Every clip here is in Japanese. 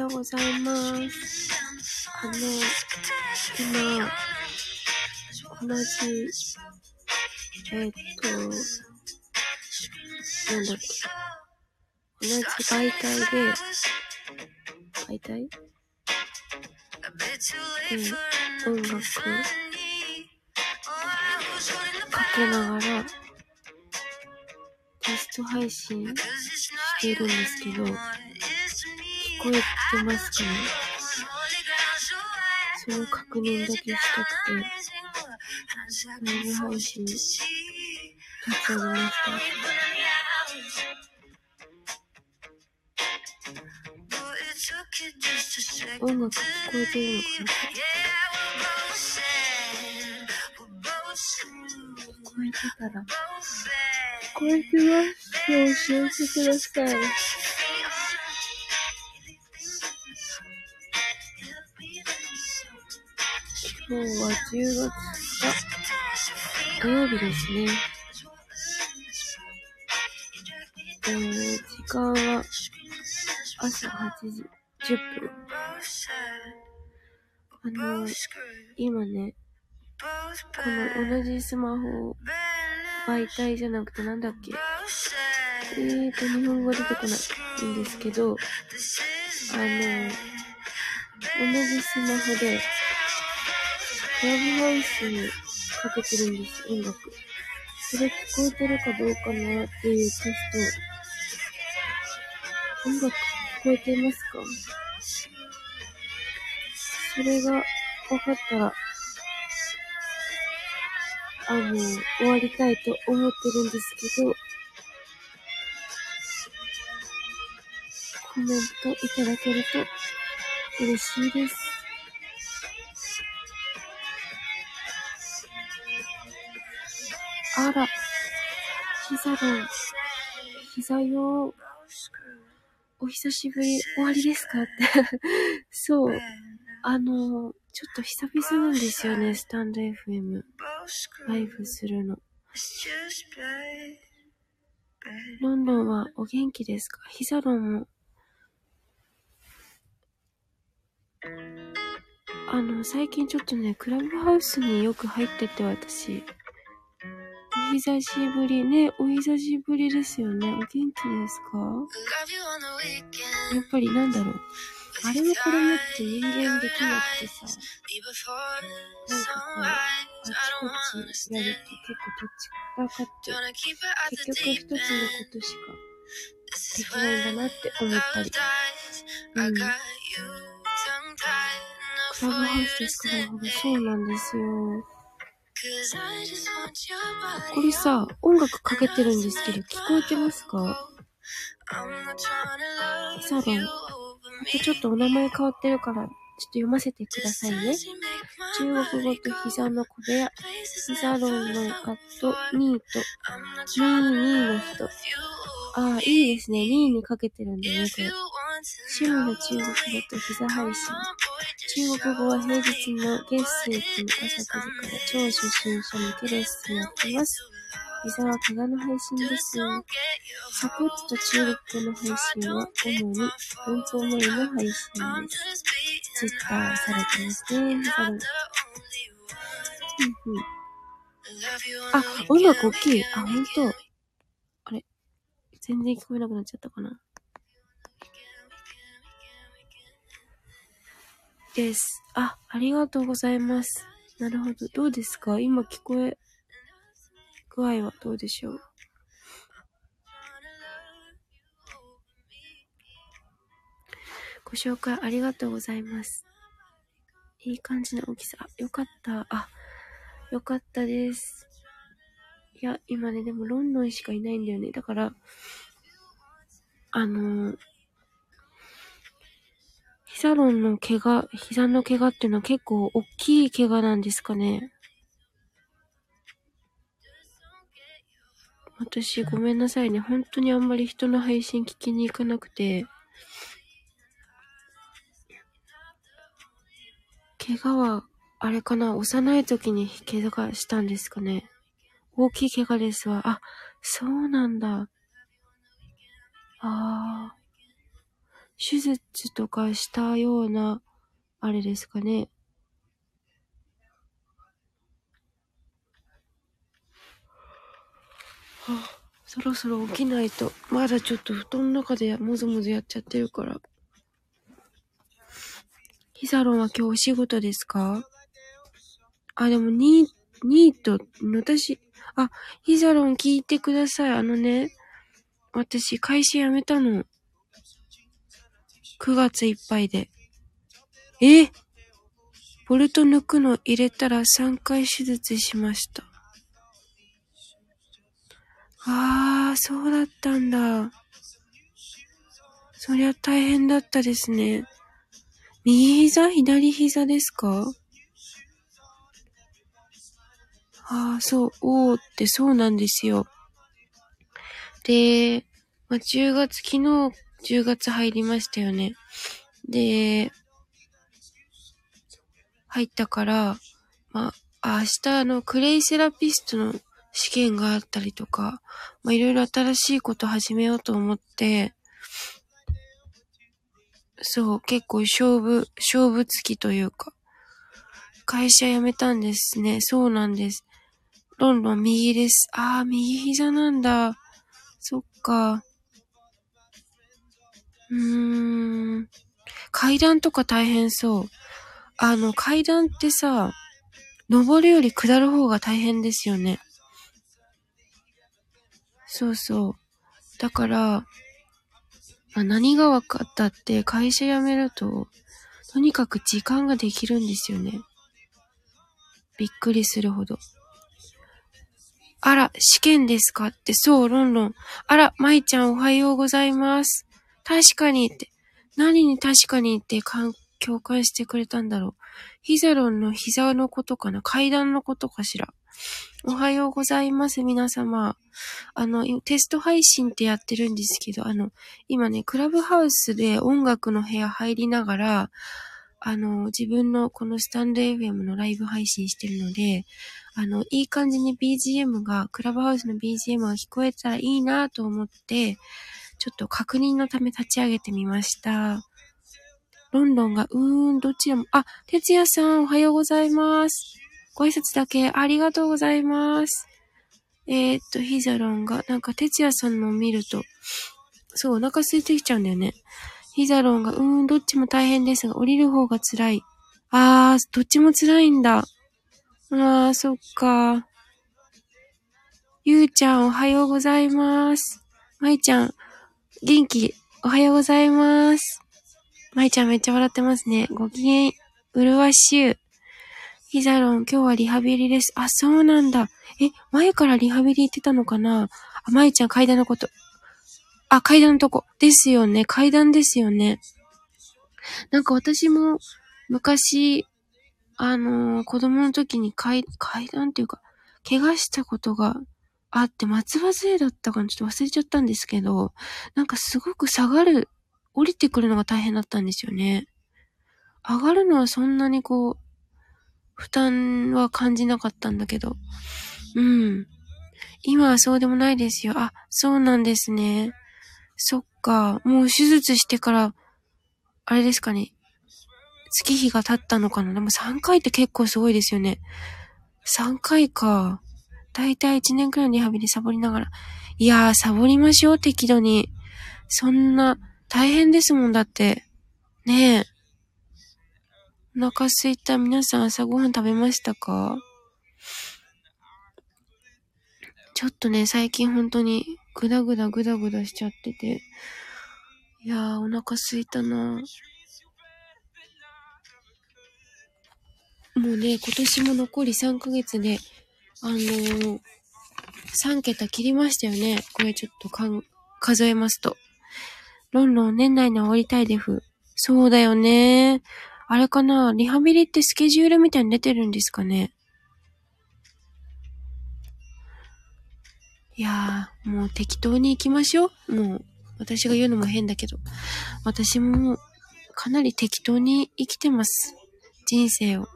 ようございます。あの、今、同じ、えーっと、なんだっけ。同じ媒体で、媒体うん、音楽かけながら、テスト配信してるんですけど、こえてますかね？その確認だけしたくて、ライブ配信立ち上げました。音楽聞こえてるのかな？聞こえてたら、聞こえてますよ、教えてください。今日は10月あ土曜日ですね。えー、時間は朝8時10分。あの、今ね、この同じスマホ媒体じゃなくてなんだっけ？えーと、日本語出てこないんですけど、あの、同じスマホで、ラブハウスにかけてるんです、音楽。それ聞こえてるかどうかなっていうテスト。音楽聞こえてますかそれが分かったら、あの、終わりたいと思ってるんですけど、コメントいただけると嬉しいです。あら、膝が、膝よ、お久しぶり、終わりですかって。そう。あの、ちょっと久々なんですよね、スタンド FM。ライブするの。ロンドンはお元気ですか？ヒザロンも。あの、最近ちょっとね、クラブハウスによく入ってて、私。久しぶりね、お久しぶりですよね。お元気ですか？やっぱりなんだろう。あれもこれもって人間できなくてさ、なんかこう、あちこちやると結構どっちかかって、結局一つのことしかできないんだなって思ったり。うん。クラブハウスですかなるほど、そうなんですよ。これさ、音楽かけてるんですけど、聞こえてますか？サロン。あとちょっとお名前変わってるから、ちょっと読ませてくださいね。中国語と膝の小部屋、膝ロンのカット、ニート、ニーニーの人。ああ、いいですね。ニーにかけてるんだね、これ。趣味の中国語と膝配信。中国語は平日の月水金朝9時から超初心者向けレッスンやってます。膝は加賀の配信ですよ。サクッと中国語の配信は主に文法メインの配信です。ツイッターされてますね。膝の。うんうん。あ、音楽大きい。あ、ほんと。あれ全然聞こえなくなっちゃったかな。です。あ、ありがとうございます。なるほど。どうですか？今聞こえ、具合はどうでしょう？ご紹介ありがとうございます。いい感じの大きさ。よかった。あ、よかったです。いや、今ね、でもロンドンしかいないんだよね。だから、あのー、ヒサロンの怪我、膝の怪我っていうのは結構大きい怪我なんですかね。私ごめんなさいね。本当にあんまり人の配信聞きに行かなくて。怪我は、あれかな？幼い時に怪我したんですかね。大きい怪我ですわ。あ、そうなんだ。ああ。手術とかしたような、あれですかね。はあ、そろそろ起きないと。まだちょっと布団の中でもぞもぞやっちゃってるから。ヒサロンは今日お仕事ですか？あ、でもニー、ニート、私、あ、ヒサロン聞いてください。あのね、私会社辞めたの。9月いっぱいで。え？ボルト抜くの入れたら3回手術しました。ああ、そうだったんだ。そりゃ大変だったですね。右膝？左膝ですか？ああ、そう、おーってそうなんですよ。で、まあ、10月、昨日10月入りましたよね。で、入ったから、まあ、明日のクレイセラピストの試験があったりとか、まあ、いろいろ新しいこと始めようと思って、そう、結構勝負、勝負付きというか、会社辞めたんですね。そうなんです。ロンロン右です。ああ、右膝なんだ。そっか。うーん。階段とか大変そう。あの、階段ってさ、登るより下る方が大変ですよね。そうそう。だから、まあ、何が分かったって会社辞めると、とにかく時間ができるんですよね。びっくりするほど。あら、試験ですか？って、そう、ロンロン。あら、舞ちゃんおはようございます。確かにって、何に確かにって共感してくれたんだろう。ヒザロンの膝のことかな？階段のことかしら。おはようございます、皆様。あの、テスト配信ってやってるんですけど、あの、今ね、クラブハウスで音楽の部屋入りながら、あの、自分のこのスタンド FM のライブ配信してるので、あの、いい感じに BGM が、クラブハウスの BGM が聞こえたらいいなと思って、ちょっと確認のため立ち上げてみました。ロンドンが、うーん、どっちでも、あ、哲也さん、おはようございます。ご挨拶だけありがとうございます。えー、っと、ヒザロンが、なんか、哲也さんのを見ると、そう、お腹空いてきちゃうんだよね。ヒザロンが、うーん、どっちも大変ですが、降りる方が辛い。あー、どっちも辛いんだ。あー、そっか。ゆうちゃん、おはようございます。まいちゃん、元気、おはようございます。まいちゃんめっちゃ笑ってますね。ご機嫌、うるわしゅう。ヒザロン、今日はリハビリです。あ、そうなんだ。え、前からリハビリ行ってたのかな？あ、まいちゃん階段のこと。あ、階段のとこ。ですよね。階段ですよね。なんか私も昔、あのー、子供の時に階、階段っていうか、怪我したことがあって、松葉杖だったかなちょっと忘れちゃったんですけど、なんかすごく下がる、降りてくるのが大変だったんですよね。上がるのはそんなにこう、負担は感じなかったんだけど。うん。今はそうでもないですよ。あ、そうなんですね。そっか。もう手術してから、あれですかね。月日が経ったのかな。でも3回って結構すごいですよね。3回か。だいたい1年くらいのリハビリサボりながら。いやー、サボりましょう、適度に。そんな、大変ですもんだって。ねえ。お腹すいた皆さん朝ごはん食べましたか？ちょっとね、最近本当にぐだぐだぐだぐだしちゃってて。いやー、お腹すいたなもうね、今年も残り3ヶ月で、あのー、3桁切りましたよね。これちょっとかん、数えますと。ロンロン年内に終わりたいでふ。そうだよね。あれかなリハビリってスケジュールみたいに出てるんですかねいやー、もう適当に行きましょう。もう、私が言うのも変だけど。私も、かなり適当に生きてます。人生を。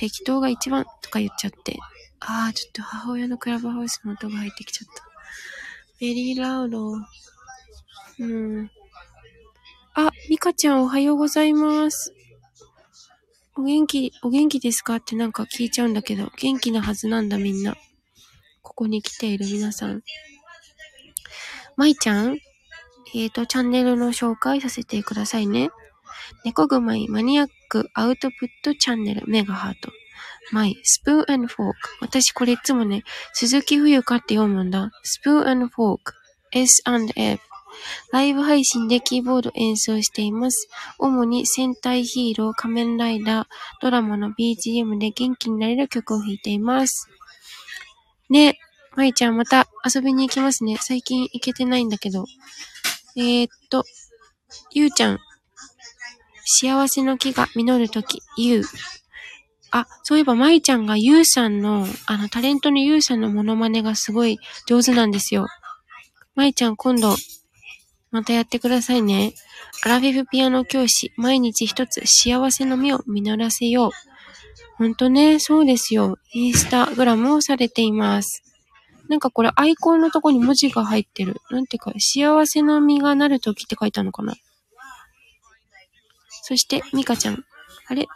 適当が一番とか言っちゃって。あー、ちょっと母親のクラブハウスの音が入ってきちゃった。ベリーラウド。うん。あ、ミカちゃんおはようございます。お元気、お元気ですかってなんか聞いちゃうんだけど、元気なはずなんだみんな。ここに来ている皆さん。まいちゃん？えっ、ー、と、チャンネルの紹介させてくださいね。猫ぐまいマニアックアウトプットチャンネルメガハート。マイ、スプーンフォーク。私これいつもね、鈴木冬香って読むんだ。スプーンフォーク。S&F。ライブ配信でキーボード演奏しています。主に戦隊ヒーロー、仮面ライダー、ドラマの BGM で元気になれる曲を弾いています。ね、まいちゃんまた遊びに行きますね。最近行けてないんだけど。えー、っと、ゆうちゃん。幸せの木が実るとき、ゆう。あ、そういえば、まいちゃんがゆうさんの、あの、タレントのゆうさんのモノマネがすごい上手なんですよ。まいちゃん、今度、またやってくださいね。アラフィフピアノ教師、毎日一つ幸せの実を実らせよう。ほんとね、そうですよ。インスタグラムをされています。なんかこれアイコンのとこに文字が入ってる。なんていうか、幸せの実がなるときって書いたのかなそして、ミカちゃん。あれ？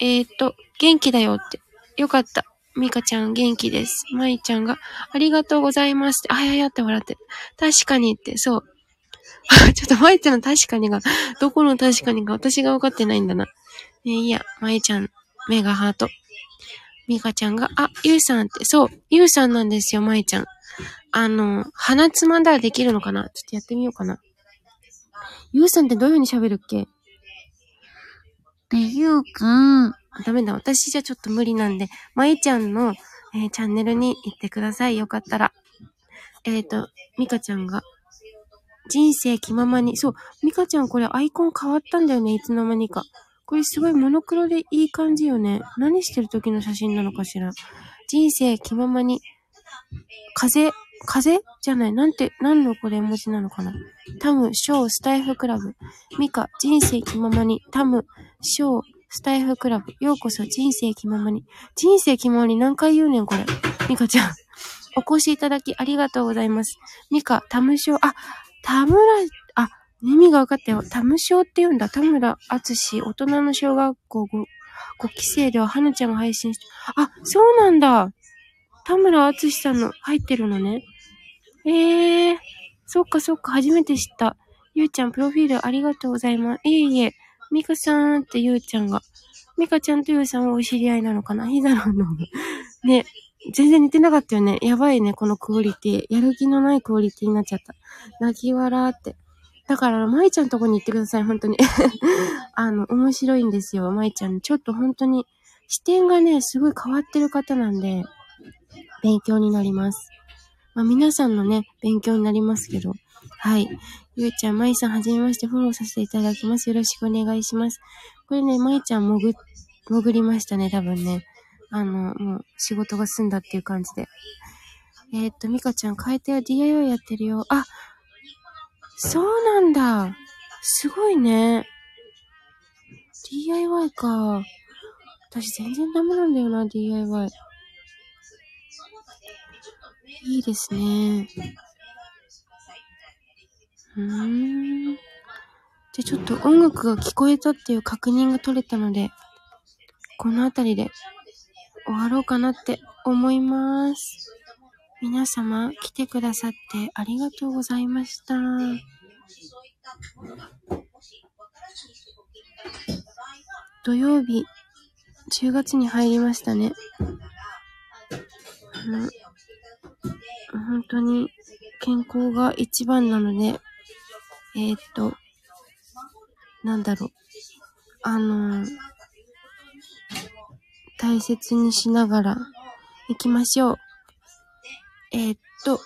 えー、っと、元気だよって。よかった。ミカちゃん元気です。マイちゃんが、ありがとうございますって、あややって笑って確かにって、そう。ちょっとマイちゃんの確かにが、どこの確かにか私が分かってないんだな。えー、いや、マイちゃん、メガハート。ミカちゃんが、あ、ゆうさんって、そう、ゆうさんなんですよ、まいちゃん。あの、鼻つまんだらできるのかな？ちょっとやってみようかな。ゆうさんってどういう風に喋るっけ？っていうか、ダメだ。私じゃちょっと無理なんで、まいちゃんの、えー、チャンネルに行ってください。よかったら。えっ、ー、と、ミカちゃんが、人生気ままに。そう、ミカちゃんこれアイコン変わったんだよね。いつの間にか。これすごいモノクロでいい感じよね。何してる時の写真なのかしら。人生気ままに。風、風じゃない。なんて、何のこれ文字なのかな？タム、ショー、スタイフクラブ。ミカ、人生気ままに。タム、ショー、スタイフクラブ。ようこそ、人生気ままに。人生気ままに何回言うねん、これ。ミカちゃん。お越しいただきありがとうございます。ミカ、タムショー、あ、田村意味が分かったよ。タムショーって言うんだ。田村厚志、大人の小学校 5, 5期生では、はなちゃんが配信して、あ、そうなんだ。田村厚志さんの入ってるのね。ええー、そっかそっか、初めて知った。ゆうちゃん、プロフィールありがとうございます。いえいえ、ミカさんってゆうちゃんが。ミカちゃんとゆうさんはお知り合いなのかな？ヒザロンの。ね、全然似てなかったよね。やばいね、このクオリティ。やる気のないクオリティになっちゃった。泣き笑って。だから、舞ちゃんとこに行ってください、本当に。あの、面白いんですよ、舞ちゃん。ちょっと本当に、視点がね、すごい変わってる方なんで、勉強になります。まあ、皆さんのね、勉強になりますけど。はい。ゆうちゃん、まいさん、はじめまして、フォローさせていただきます。よろしくお願いします。これね、まいちゃん、潜、潜りましたね、多分ね。あの、もう、仕事が済んだっていう感じで。えー、っと、みかちゃん、変えてよ、DIY やってるよ。あ、そうなんだ。すごいね。DIY か。私全然ダメなんだよな、DIY。いいですね。うーん。じゃちょっと音楽が聞こえたっていう確認が取れたので、この辺りで終わろうかなって思います。皆様来てくださってありがとうございました。土曜日、10月に入りましたね。あの、本当に健康が一番なので、えー、っと、なんだろう。あの大切にしながら行きましょう。えー、っと、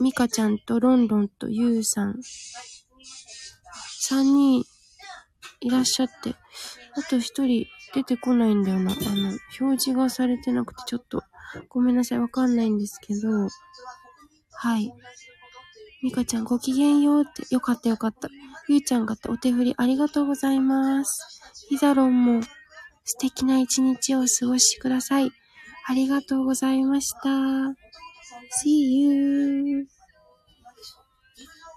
ミカちゃんとロンロンとユウさん、三人いらっしゃって、あと一人出てこないんだよな。あの、表示がされてなくてちょっとごめんなさい、わかんないんですけど、はい。ミカちゃんごきげんようって、よかったよかった。ゆうちゃんがってお手振りありがとうございます。イザロンも素敵な一日をお過ごしください。ありがとうございました。See you!